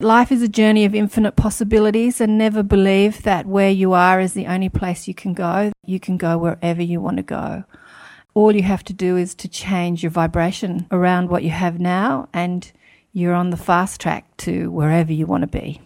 Life is a journey of infinite possibilities, and never believe that where you are is the only place you can go. You can go wherever you want to go. All you have to do is to change your vibration around what you have now, and you're on the fast track to wherever you want to be.